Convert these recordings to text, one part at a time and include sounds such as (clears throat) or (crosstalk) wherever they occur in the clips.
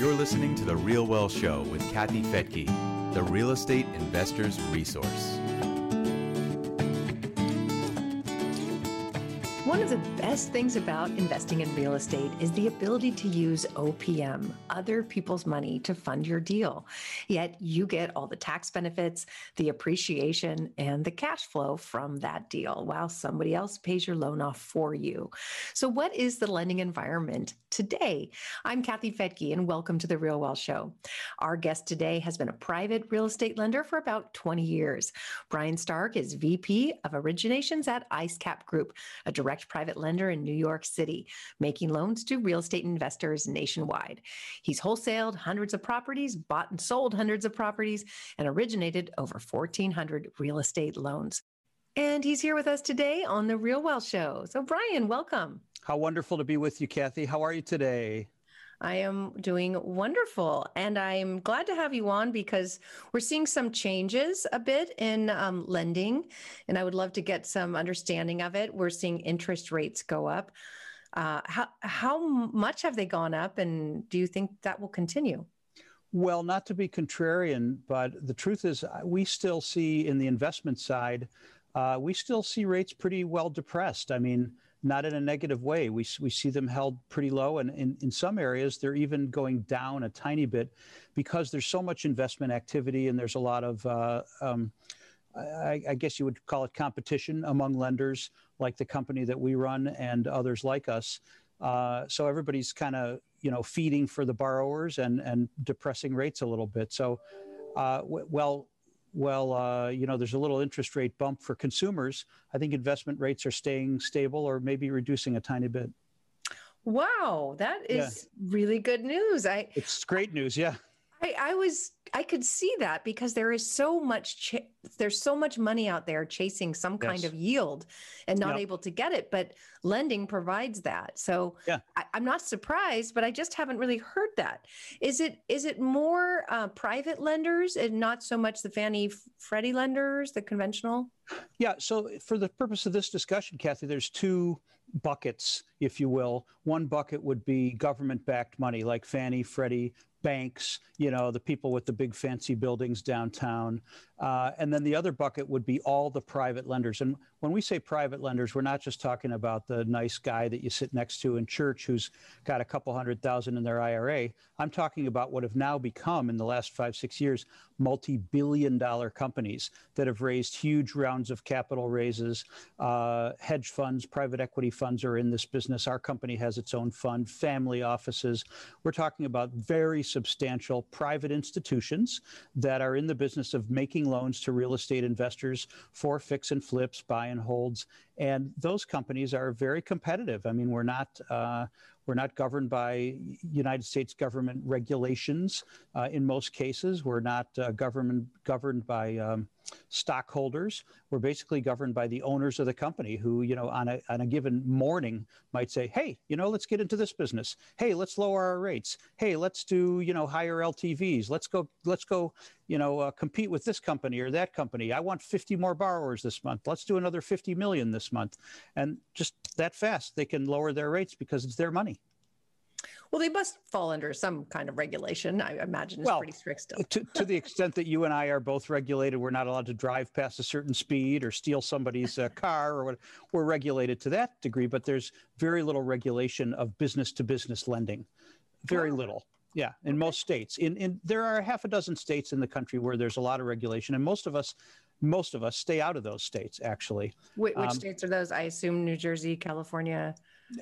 You're listening to The Real Wealth Show with Kathy Fettke, the real estate investor's resource. One of the best things about investing in real estate is the ability to use OPM, other people's money, to fund your deal. Yet you get all the tax benefits, the appreciation, and the cash flow from that deal while somebody else pays your loan off for you. So, what is the lending environment today? I'm Kathy Fettke, and welcome to the Real Wealth Show. Our guest today has been a private real estate lender for about 20 years. Brian Stark is VP of Originations at IceCap Group, a direct private lender in New York City, making loans to real estate investors nationwide. He's wholesaled hundreds of properties, bought and sold hundreds of properties, and originated over 1,400 real estate loans. And he's here with us today on The Real Wealth Show. So, Brian, welcome. How wonderful to be with you, Kathy. How are you today? I am doing wonderful. And I'm glad to have you on because we're seeing some changes a bit in um, lending. And I would love to get some understanding of it. We're seeing interest rates go up. Uh, how, how much have they gone up? And do you think that will continue? Well, not to be contrarian, but the truth is, uh, we still see in the investment side, uh, we still see rates pretty well depressed. I mean, not in a negative way. We, we see them held pretty low, and in, in some areas, they're even going down a tiny bit because there's so much investment activity and there's a lot of, uh, um, I, I, guess you would call it competition among lenders like the company that we run and others like us. Uh, so everybody's kind of you know feeding for the borrowers and and depressing rates a little bit. So, uh, w- well, well, uh, you know, there's a little interest rate bump for consumers. I think investment rates are staying stable or maybe reducing a tiny bit. Wow, that is yeah. really good news. I It's great news, yeah. I, I was I could see that because there is so much ch- there's so much money out there chasing some kind of yield and not yep. able to get it, but lending provides that. So yeah. I, am not surprised, but I just haven't really heard that. Is it is it more uh, private lenders and not so much the Fannie Freddie lenders, the conventional? Yeah. So for the purpose of this discussion, Kathy, there's two buckets, if you will. One bucket would be government-backed money, like Fannie, Freddie, banks, you know, the people with the big fancy buildings downtown. Uh, and then the other bucket would be all the private lenders. And when we say private lenders, we're not just talking about the nice guy that you sit next to in church who's got a couple hundred thousand in their IRA. I'm talking about what have now become, in the last five, six years, multi billion dollar companies that have raised huge rounds of capital raises. Uh, hedge funds, private equity funds are in this business. Our company has its own fund, family offices. We're talking about very substantial private institutions that are in the business of making loans to real estate investors for fix and flips, buy and holds, and those companies are very competitive. I mean, we're not uh, we're not governed by United States government regulations uh, in most cases. We're not uh, government governed by um, stockholders. We're basically governed by the owners of the company who, you know, on a, on a given morning might say, hey, you know, let's get into this business. Hey, let's lower our rates. Hey, let's do, you know, higher LTVs. Let's go, let's go, you know, uh, compete with this company or that company. I want 50 more borrowers this month. Let's do another 50 million this month. And just that fast, they can lower their rates because it's their money. Well, they must fall under some kind of regulation. I imagine it's well, pretty strict still. to, to the extent that you and I are both regulated, we're not allowed to drive past a certain speed or steal somebody's uh, car or what. We're regulated to that degree, but there's very little regulation of business to business lending. Very little. Yeah, in okay. most states. In in there are half a dozen states in the country where there's a lot of regulation, and most of us most of us stay out of those states actually which, which um, states are those i assume new jersey california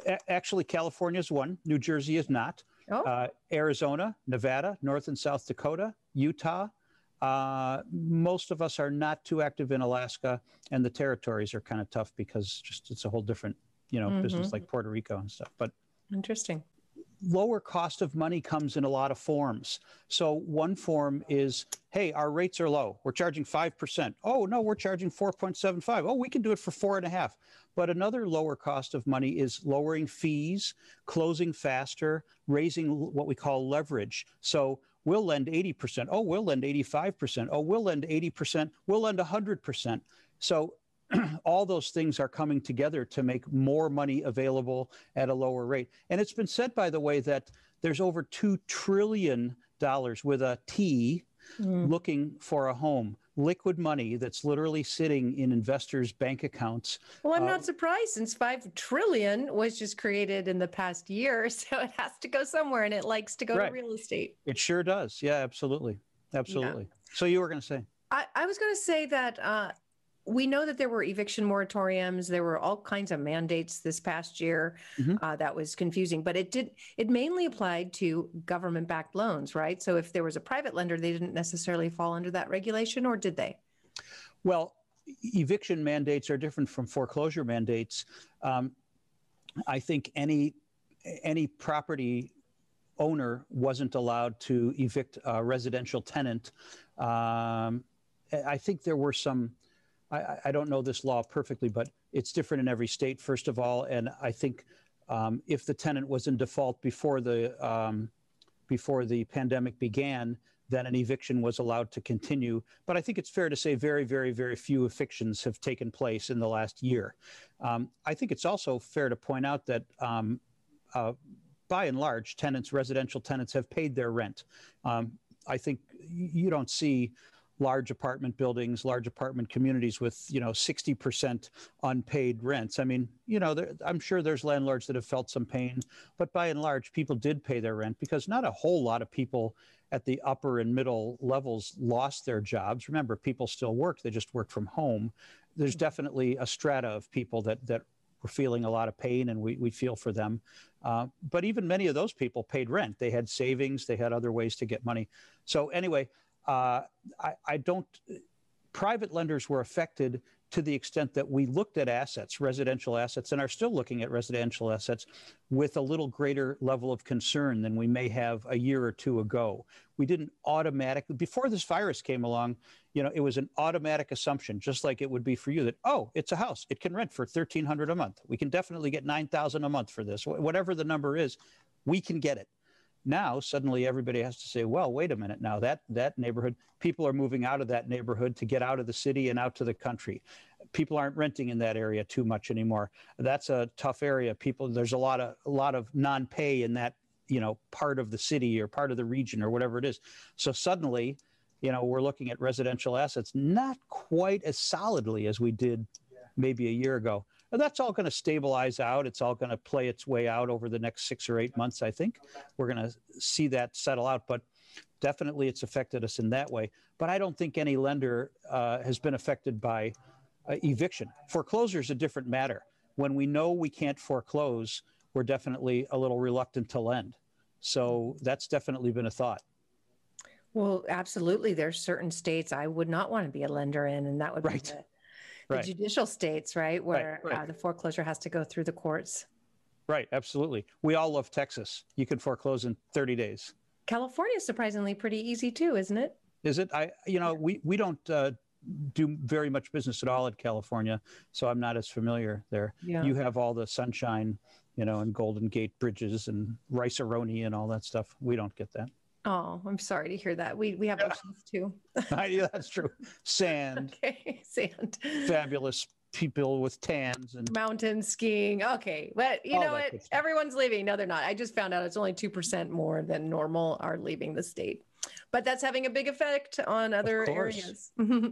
a- actually california is one new jersey is not oh. Uh, arizona nevada north and south dakota utah uh, most of us are not too active in alaska and the territories are kind of tough because just it's a whole different you know mm-hmm. business like puerto rico and stuff but interesting lower cost of money comes in a lot of forms. So one form is, hey, our rates are low. We're charging 5%. Oh, no, we're charging 4.75. Oh, we can do it for four and a half. But another lower cost of money is lowering fees, closing faster, raising what we call leverage. So we'll lend 80%. Oh, we'll lend 85%. Oh, we'll lend 80%. We'll lend 100%. So (clears throat) all those things are coming together to make more money available at a lower rate. And it's been said, by the way, that there's over $2 trillion with a T mm. looking for a home. Liquid money that's literally sitting in investors' bank accounts. Well, I'm uh, not surprised since five trillion was just created in the past year. (laughs) So it has to go somewhere and it likes to go right. to real estate. It sure does. Yeah, absolutely. Absolutely. Yeah. So you were going to say? I, I was going to say that uh, we know that there were eviction moratoriums. There were all kinds of mandates this past year. Mm-hmm. Uh, that was confusing, but it did. It mainly applied to government-backed loans, right? So if there was a private lender, they didn't necessarily fall under that regulation, or did they? Well, eviction mandates are different from foreclosure mandates. Um, I think any any property owner wasn't allowed to evict a residential tenant. Um, I think there were some I, I, don't know this law perfectly, but it's different in every state, first of all. And I think um, if the tenant was in default before the um, before the pandemic began, then an eviction was allowed to continue. But I think it's fair to say very, very, very few evictions have taken place in the last year. Um, I think it's also fair to point out that. Um, uh, by and large, tenants, residential tenants, have paid their rent. Um, I think you don't see large apartment buildings, large apartment communities with you know 60% unpaid rents. I mean, you know, there, I'm sure there's landlords that have felt some pain, but by and large, people did pay their rent because not a whole lot of people at the upper and middle levels lost their jobs. Remember, people still work; they just work from home. There's definitely a strata of people that that were feeling a lot of pain, and we, we feel for them. Uh, but even many of those people paid rent. They had savings, they had other ways to get money. So, anyway, Uh, I, I don't, private lenders were affected to the extent that we looked at assets, residential assets, and are still looking at residential assets with a little greater level of concern than we may have a year or two ago. We didn't automatically, before this virus came along, you know, it was an automatic assumption, just like it would be for you that, oh, it's a house. It can rent for 1300 a month. We can definitely get 9000 a month for this. Whatever the number is, we can get it. Now suddenly everybody has to say, well, wait a minute now that that neighborhood people are moving out of that neighborhood to get out of the city and out to the country. People aren't renting in that area too much anymore. That's a tough area. People there's a lot of a lot of non-pay in that, you know, part of the city or part of the region or whatever it is. So suddenly, you know, we're looking at residential assets not quite as solidly as we did maybe a year ago that's all going to stabilize out. It's all going to play its way out over the next six or eight months, I think. We're going to see that settle out. But definitely it's affected us in that way. But I don't think any lender uh, has been affected by uh, eviction. Foreclosure is a different matter. When we know we can't foreclose, we're definitely a little reluctant to lend. So that's definitely been a thought. Well, absolutely. There's certain states I would not want to be a lender in, and that would right. be the right. the judicial states, right, where right, right. Uh, the foreclosure has to go through the courts. Right, absolutely. We all love Texas. You can foreclose in 30 days. California is surprisingly pretty easy too, isn't it? Is it? I, you know, we we don't uh, do very much business at all in California, so I'm not as familiar there. Yeah. You have all the sunshine, you know, and Golden Gate bridges and Rice-A-Roni and all that stuff. We don't get that. Oh, I'm sorry to hear that. We we have yeah. oceans too. (laughs) yeah, that's true. Sand. okay, (laughs) sand. Fabulous people with tans and mountain skiing. Okay, but you know what? Everyone's leaving. No, they're not. I just found out it's only two percent more than normal are leaving the state, but that's having a big effect on other areas. (laughs) Mm-hmm.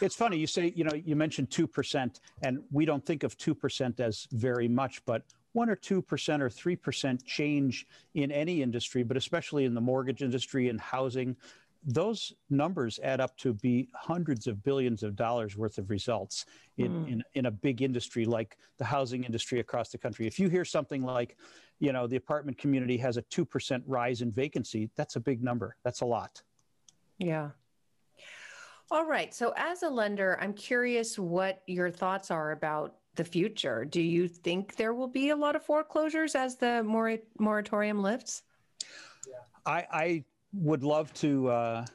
it's funny you say you know you mentioned two percent, and we don't think of two percent as very much, but one or two percent or three percent change in any industry, but especially in the mortgage industry and housing, those numbers add up to be hundreds of billions of dollars worth of results in, mm. in, in a big industry like the housing industry across the country. If you hear something like, you know, the apartment community has a 2% rise in vacancy, that's a big number. That's a lot. Yeah. All right. So, as a lender, I'm curious what your thoughts are about the future. Do you think there will be a lot of foreclosures as the mor- moratorium lifts? I, I would love to. Uh,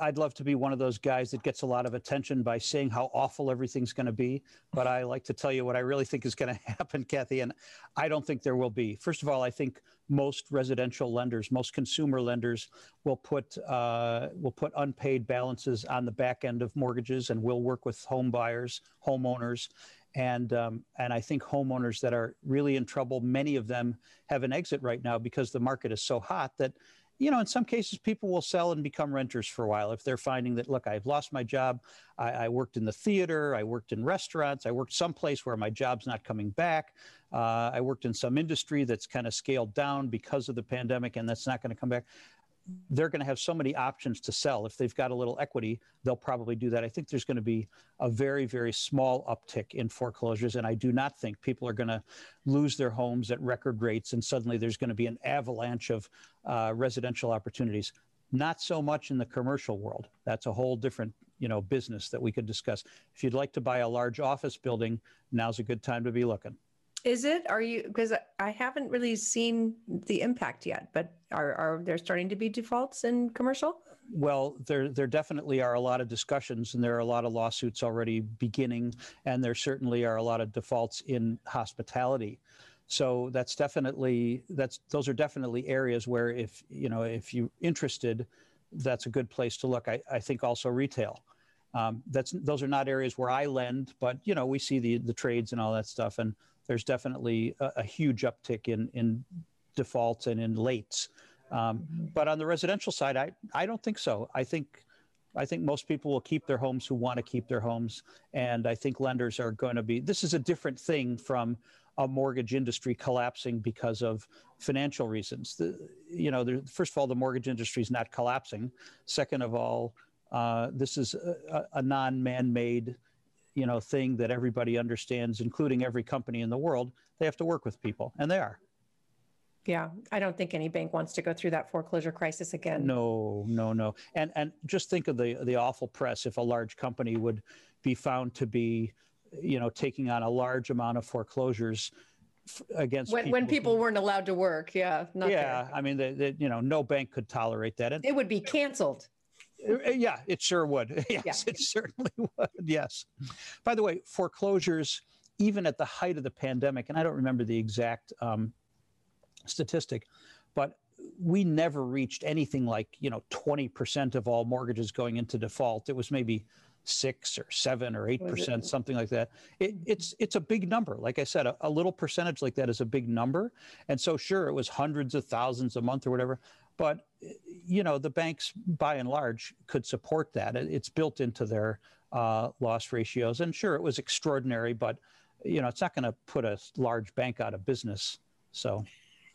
I'd love to be one of those guys that gets a lot of attention by saying how awful everything's going to be. But I like to tell you what I really think is going (laughs) to happen, Kathy. And I don't think there will be. First of all, I think most residential lenders, most consumer lenders, will put uh, will put unpaid balances on the back end of mortgages, and will work with home buyers, homeowners, and um, and I think homeowners that are really in trouble, many of them have an exit right now because the market is so hot that you know, in some cases, people will sell and become renters for a while if they're finding that, look, I've lost my job. I, I worked in the theater, I worked in restaurants, I worked someplace where my job's not coming back. Uh, I worked in some industry that's kind of scaled down because of the pandemic and that's not going to come back they're going to have so many options to sell. If they've got a little equity, they'll probably do that. I think there's going to be a very, very small uptick in foreclosures. And I do not think people are going to lose their homes at record rates and suddenly there's going to be an avalanche of uh, residential opportunities. Not so much in the commercial world. That's a whole different you know business that we could discuss. If you'd like to buy a large office building, now's a good time to be looking. Is it? Are you? Because I haven't really seen the impact yet. But are are there starting to be defaults in commercial? Well, there there definitely are a lot of discussions, and there are a lot of lawsuits already beginning, and there certainly are a lot of defaults in hospitality. So that's definitely that's those are definitely areas where if you know if you're interested, that's a good place to look. I, I think also retail. Um, that's those are not areas where I lend, but you know we see the the trades and all that stuff, and there's definitely a, a huge uptick in, in defaults and in lates. Um, mm-hmm. But on the residential side, I, I don't think so. I think I think most people will keep their homes who want to keep their homes, and I think lenders are going to be. This is a different thing from a mortgage industry collapsing because of financial reasons. The, you know, the, first of all, the mortgage industry is not collapsing. Second of all, uh, this is a, a non-man-made you know thing that everybody understands including every company in the world they have to work with people and they are yeah i don't think any bank wants to go through that foreclosure crisis again no no no and and just think of the the awful press if a large company would be found to be you know taking on a large amount of foreclosures against when people, when people weren't allowed to work yeah not yeah i mean the, you know no bank could tolerate that and, it would be canceled uh, yeah, it sure would. (laughs) Yes, yeah. it certainly (laughs) would. Yes. By the way, foreclosures, even at the height of the pandemic, and I don't remember the exact um, statistic, but we never reached anything like you know 20% of all mortgages going into default. It was maybe six or seven or eight percent, something like that. It, it's it's a big number. Like I said, a, a, little percentage like that is a big number. And so, sure, it was hundreds of thousands a month or whatever. But you know, the banks by and large could support that. It's built into their uh, loss ratios. And sure, it was extraordinary, but you know, it's not going to put a large bank out of business. So.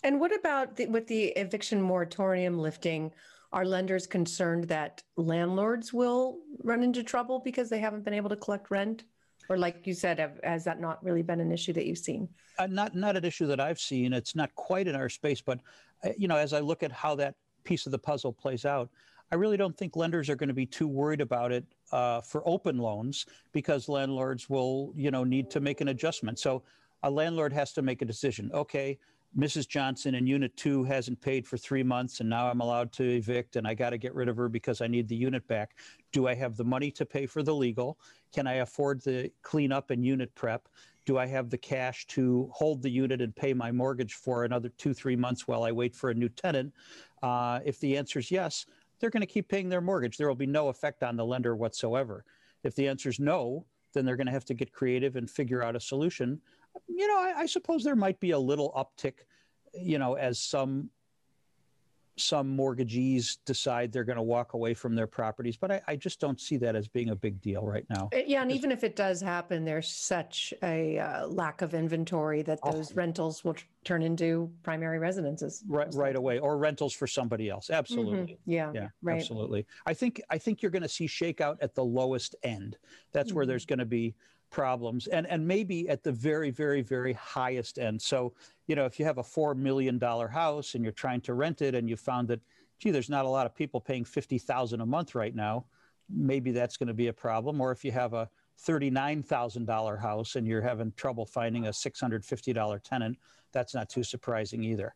And what about the, with the eviction moratorium lifting? Are lenders concerned that landlords will run into trouble because they haven't been able to collect rent? Or, like you said, have, has that not really been an issue that you've seen? Uh, not not an issue that I've seen. It's not quite in our space, but uh, you know, as I look at how that piece of the puzzle plays out, I really don't think lenders are going to be too worried about it uh, for open loans because landlords will, you know, need to make an adjustment. So a landlord has to make a decision. Okay, Mrs. Johnson in Unit 2 hasn't paid for three months, and now I'm allowed to evict, and I got to get rid of her because I need the unit back. Do I have the money to pay for the legal? Can I afford the cleanup and unit prep? Do I have the cash to hold the unit and pay my mortgage for another two, three months while I wait for a new tenant? Uh, if the answer is yes, they're going to keep paying their mortgage. There will be no effect on the lender whatsoever. If the answer is no, then they're going to have to get creative and figure out a solution you know, I, I suppose there might be a little uptick, you know, as some some mortgagees decide they're going to walk away from their properties, but I, I, just don't see that as being a big deal right now. Uh, yeah, and even if it does happen, there's such a uh, lack of inventory that oh. those oh. rentals will turn into primary residences right right away, or rentals for somebody else. Absolutely. Mm-hmm. Yeah. Yeah. Right. Absolutely. I think I think you're going to see shakeout at the lowest end. That's mm-hmm. where there's going to be problems and and maybe at the very very very highest end so you know if you have a four million dollar house and you're trying to rent it and you found that gee there's not a lot of people paying 50000 a month right now maybe that's going to be a problem or if you have a $39000 house and you're having trouble finding a $650 tenant that's not too surprising either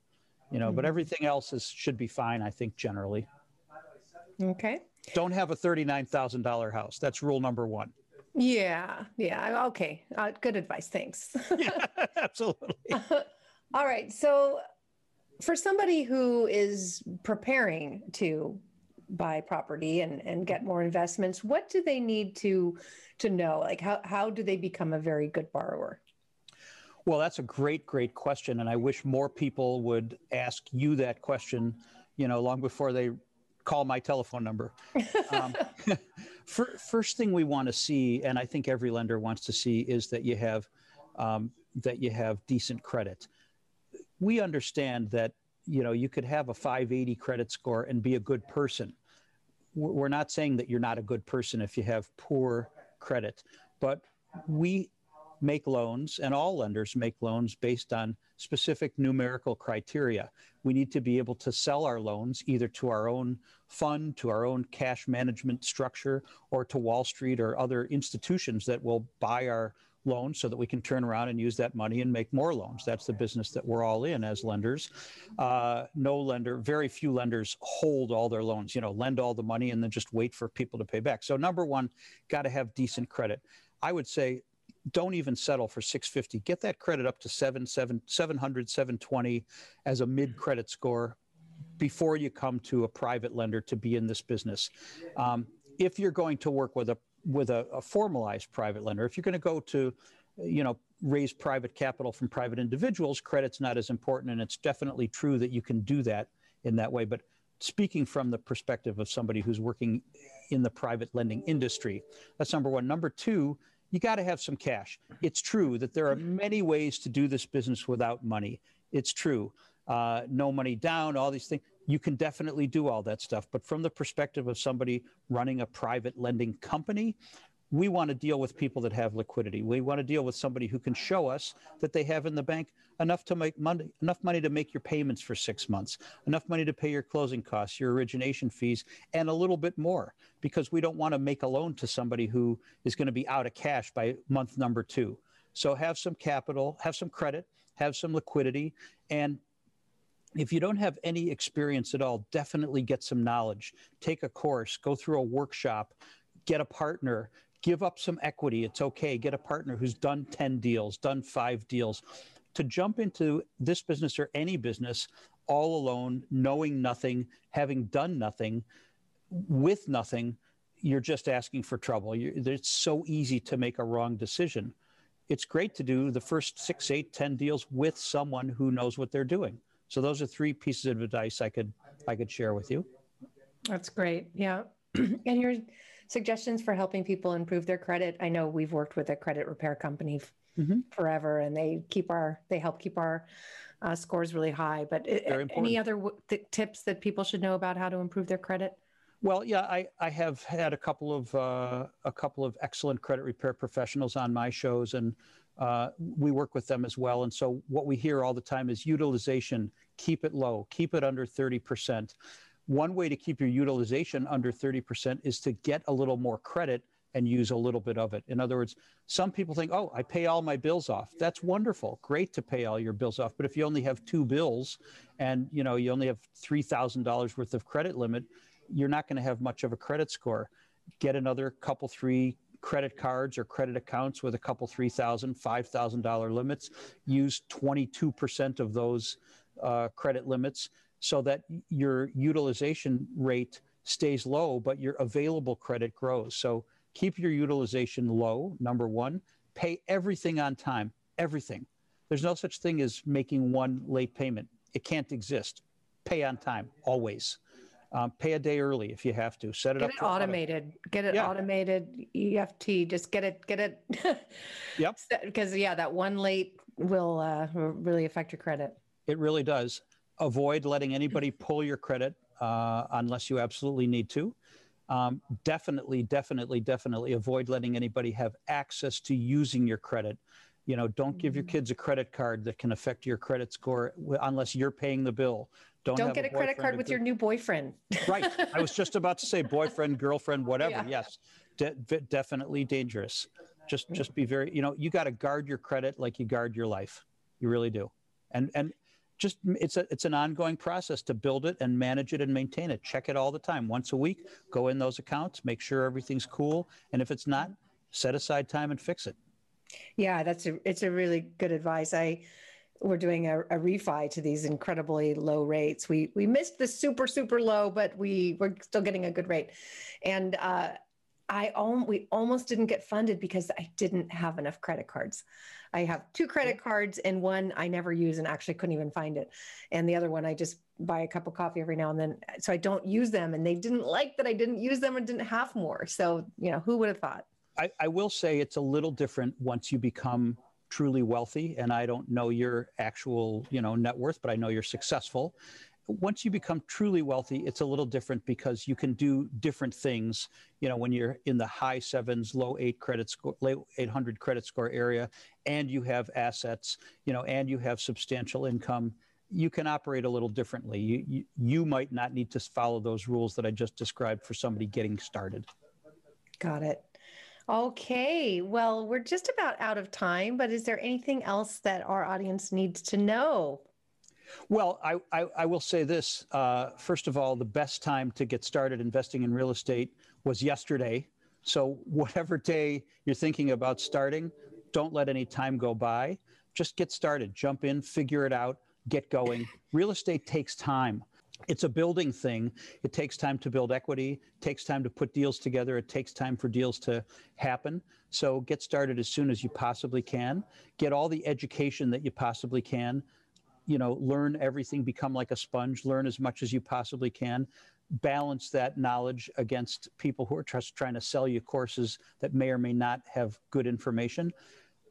you know mm-hmm. but everything else is should be fine i think generally okay Don't have a $39,000 house. That's rule number one. Yeah. Yeah. Okay. Uh, good advice. Thanks. (laughs) yeah, (laughs) absolutely. (laughs) All right. So, for somebody who is preparing to buy property and, and get more investments, what do they need to to know? Like how, how do they become a very good borrower? Well, that's a great, great question. And I wish more people would ask you that question, you know, long before they call my telephone number. (laughs) Um, (laughs) for, first thing we want to see, and I think every lender wants to see, is that you have um, that you have decent credit. We understand that you know you could have a 580 credit score and be a good person. We're not saying that you're not a good person if you have poor credit, but we make loans, and all lenders make loans based on specific numerical criteria. We need to be able to sell our loans either to our own fund, to our own cash management structure, or to Wall Street or other institutions that will buy our loans so that we can turn around and use that money and make more loans. That's the business that we're all in as lenders. Uh, no lender, very few lenders hold all their loans, you know, lend all the money and then just wait for people to pay back. So, number one, got to have decent credit. I would say don't even settle for 650 get that credit up to 7, 7 700 720 as a mid credit score before you come to a private lender to be in this business. Um, if you're going to work with a with a, a formalized private lender if you're going to go to you know raise private capital from private individuals credit's not as important and it's definitely true that you can do that in that way. But speaking from the perspective of somebody who's working in the private lending industry that's number one. Number two you got to have some cash. It's true that there are many ways to do this business without money. It's true. Uh, no money down, all these things. You can definitely do all that stuff. But from the perspective of somebody running a private lending company, we want to deal with people that have liquidity. We want to deal with somebody who can show us that they have in the bank enough to make money, enough money to make your payments for six months, enough money to pay your closing costs, your origination fees, and a little bit more. Because we don't want to make a loan to somebody who is going to be out of cash by month number two. So have some capital, have some credit, have some liquidity, and if you don't have any experience at all, definitely get some knowledge. Take a course, go through a workshop, get a partner, give up some equity. It's okay. Get a partner who's done 10 deals, done five deals. To jump into this business or any business all alone, knowing nothing, having done nothing, with nothing, you're just asking for trouble. You're, it's so easy to make a wrong decision. It's great to do the first six, eight, ten deals with someone who knows what they're doing. So those are three pieces of advice I could I could share with you. That's great. Yeah. (clears throat) and you're suggestions for helping people improve their credit? I know we've worked with a credit repair company mm-hmm. forever, and they keep our they help keep our uh, scores really high. But any other w- th- tips that people should know about how to improve their credit? Well, yeah, I, I have had a couple of uh, a couple of excellent credit repair professionals on my shows, and uh, we work with them as well. And so, what we hear all the time is utilization. Keep it low. Keep it under thirty percent. One way to keep your utilization under 30% is to get a little more credit and use a little bit of it. In other words, some people think, oh, I pay all my bills off. That's wonderful. Great to pay all your bills off. But if you only have two bills and you know you only have $3,000 worth of credit limit, you're not going to have much of a credit score. Get another couple, three credit cards or credit accounts with a couple, $3,000, $5,000 limits. Use 22% of those uh, credit limits so that your utilization rate stays low, but your available credit grows. So keep your utilization low, number one. Pay everything on time, everything. There's no such thing as making one late payment. It can't exist. Pay on time, always. Um, pay a day early if you have to. Set it get up. It automated. Auto- get it yeah. automated. EFT. Just get it. Get it. (laughs) yep. Because yeah, that one late will uh, really affect your credit. It really does avoid letting anybody pull your credit uh, unless you absolutely need to. Um, definitely, definitely, definitely avoid letting anybody have access to using your credit. You know, don't give your mm-hmm. kids a credit card that can affect your credit score unless you're paying the bill. Don't, don't get a, a credit card with your new boyfriend. right. I was just about to say (laughs) boyfriend, girlfriend, whatever. Yeah. Yes. De- definitely dangerous. Just just be very, you know, you got to guard your credit like you guard your life. You really do. And and just it's a it's an ongoing process to build it and manage it and maintain it. Check it all the time, once a week. Go in those accounts, make sure everything's cool, and if it's not, set aside time and fix it. Yeah, that's a it's a really good advice. I we're doing a, a refi to these incredibly low rates. We we missed the super super low, but we we're still getting a good rate, and uh, I al- we almost didn't get funded because I didn't have enough credit cards. I have two credit cards and one I never use and actually couldn't even find it. And the other one I just buy a cup of coffee every now and then. So I don't use them and they didn't like that I didn't use them and didn't have more. So, you know, who would have thought? I, I will say it's a little different once you become truly wealthy and I don't know your actual, you know, net worth, but I know you're successful once you become truly wealthy, it's a little different because you can do different things. You know, when you're in the high sevens, low eight credit score, low 800 credit score area, and you have assets, you know, and you have substantial income, you can operate a little differently. You, you, you might not need to follow those rules that I just described for somebody getting started. Got it. Okay. Well, we're just about out of time, but is there anything else that our audience needs to know? Well, I, I, I will say this. Uh, first of all, the best time to get started investing in real estate was yesterday. So, whatever day you're thinking about starting, don't let any time go by. Just get started, jump in, figure it out, get going. Real estate takes time. It's a building thing. It takes time to build equity, it takes time to put deals together, it takes time for deals to happen. So, get started as soon as you possibly can. Get all the education that you possibly can you know, learn everything, become like a sponge, learn as much as you possibly can, balance that knowledge against people who are just trying to sell you courses that may or may not have good information.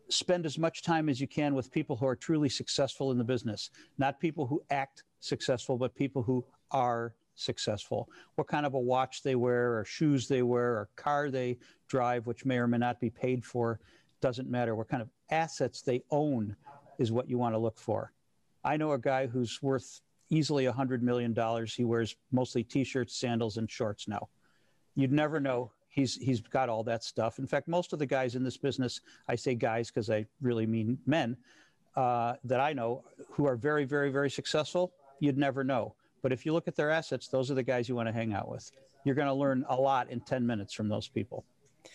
Spend as much time as you can with people who are truly successful in the business, not people who act successful, but people who are successful. What kind of a watch they wear, or shoes they wear, or car they drive, which may or may not be paid for, doesn't matter. What kind of assets they own is what you want to look for. I know a guy who's worth easily a $100 million. He wears mostly t shirts, sandals, and shorts now. You'd never know. He's, he's got all that stuff. In fact, most of the guys in this business, I say guys because I really mean men, uh, that I know who are very, very, very successful, you'd never know. But if you look at their assets, those are the guys you want to hang out with. You're going to learn a lot in 10 minutes from those people.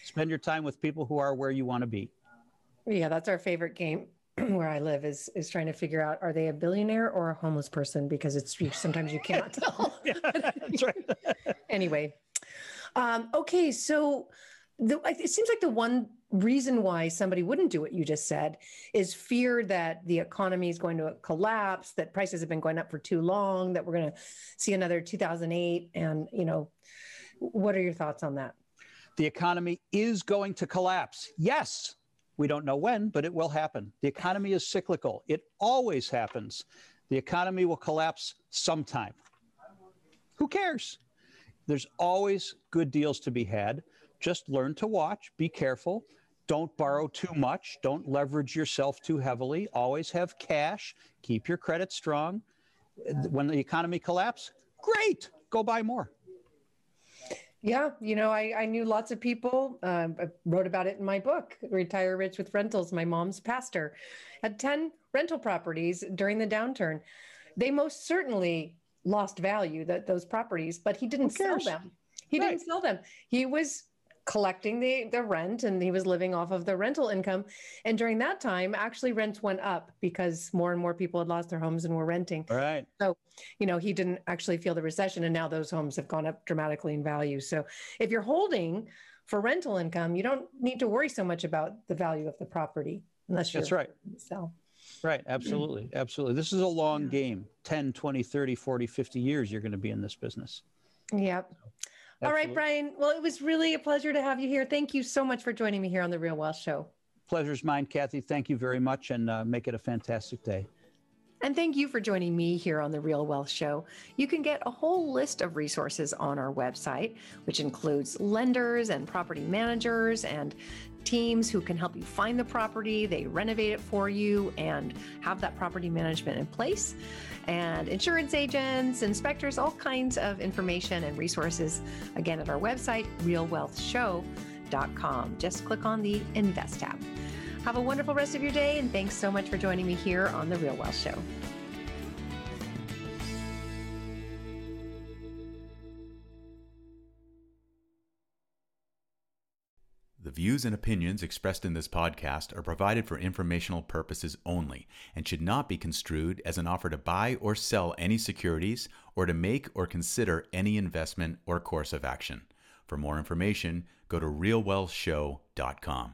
Spend your time with people who are where you want to be. Yeah, that's our favorite game. (clears throat) where I live is is trying to figure out are they a billionaire or a homeless person because it's sometimes you cannot (laughs) tell. yeah, that's right. (laughs) anyway, um, okay, so the, it seems like the one reason why somebody wouldn't do what you just said is fear that the economy is going to collapse, that prices have been going up for too long, that we're going to see another 2008, and you know, what are your thoughts on that? The economy is going to collapse. Yes, we don't know when, but it will happen. The economy is cyclical. It always happens. The economy will collapse sometime. Who cares? There's always good deals to be had. Just learn to watch, be careful. Don't borrow too much. Don't leverage yourself too heavily. Always have cash. Keep your credit strong. When the economy collapses, great, go buy more. Yeah, you know, I, I knew lots of people. Um, I wrote about it in my book, Retire Rich with Rentals. My mom's pastor had 10 rental properties during the downturn. They most certainly lost value, that those properties, but he didn't sell them. He right. didn't sell them. He was collecting the, the rent and he was living off of the rental income. And during that time, actually rents went up because more and more people had lost their homes and were renting. Right. So, you know, he didn't actually feel the recession and now those homes have gone up dramatically in value. So if you're holding for rental income, you don't need to worry so much about the value of the property unless you're That's right. sell. Right, absolutely. (clears throat) Absolutely. This is a long game 10, 20, 30, 40, 50 years you're going to be in this business. Yep. All right, Brian. Well, it was really a pleasure to have you here. Thank you so much for joining me here on The Real Wealth Show. Pleasure's mine, Kathy. Thank you very much and uh, make it a fantastic day. And thank you for joining me here on The Real Wealth Show. You can get a whole list of resources on our website, which includes lenders and property managers and teams who can help you find the property, they renovate it for you, and have that property management in place and insurance agents, inspectors, all kinds of information and resources. Again, at our website, realwealthshow.com. Just click on the Invest tab. Have a wonderful rest of your day, and thanks so much for joining me here on The Real Wealth Show. The views and opinions expressed in this podcast are provided for informational purposes only and should not be construed as an offer to buy or sell any securities or to make or consider any investment or course of action. For more information, go to realwealthshow.com.